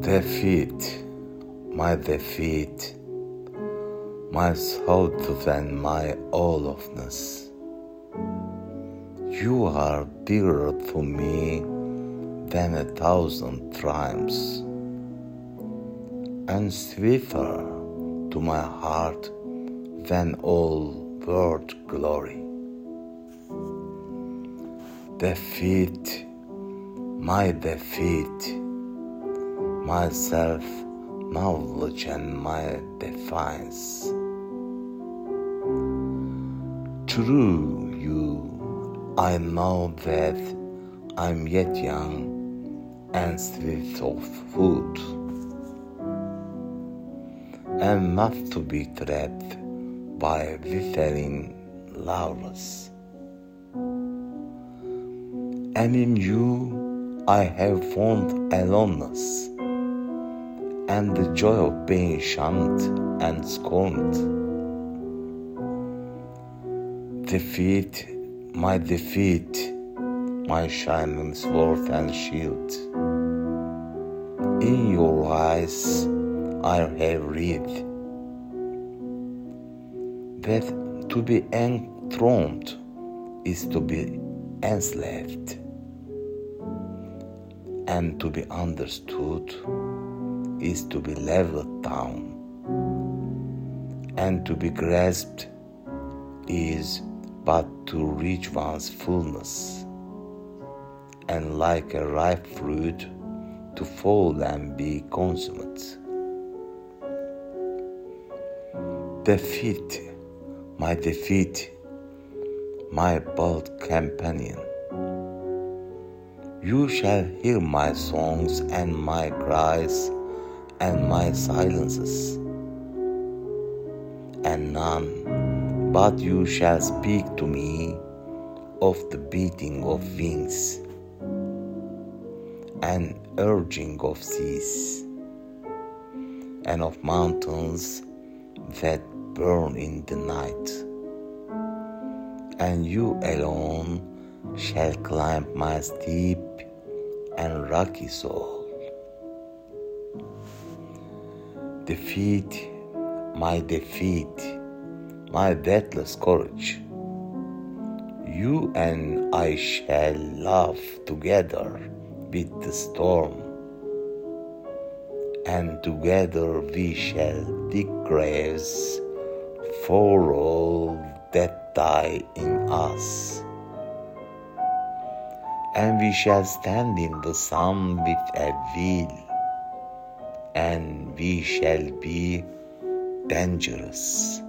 defeat, my defeat, my thought and my all ofness. You are dearer to me than a thousand triumphs, and sweeter to my heart than all world glory. Defeat, my defeat my self knowledge and my defiance. True, you, I know that I'm yet young and swift of foot, and not to be trapped by withering laurels. And in you, I have found aloneness and the joy of being shunned and scorned. Defeat, my defeat, my shining sword and shield. In your eyes I have read that to be enthroned is to be enslaved, and to be understood is to be leveled down, and to be grasped is but to reach one's fullness, and like a ripe fruit, to fall and be consummate. Defeat, my defeat, my bold companion. You shall hear my songs and my cries and my silences, and none but you shall speak to me of the beating of wings and urging of seas and of mountains that burn in the night. And you alone shall climb my steep and rocky soul. Defeat, my defeat, my deathless courage. You and I shall laugh together with the storm, and together we shall dig graves for all that die in us. And we shall stand in the sun with a wheel and we shall be dangerous.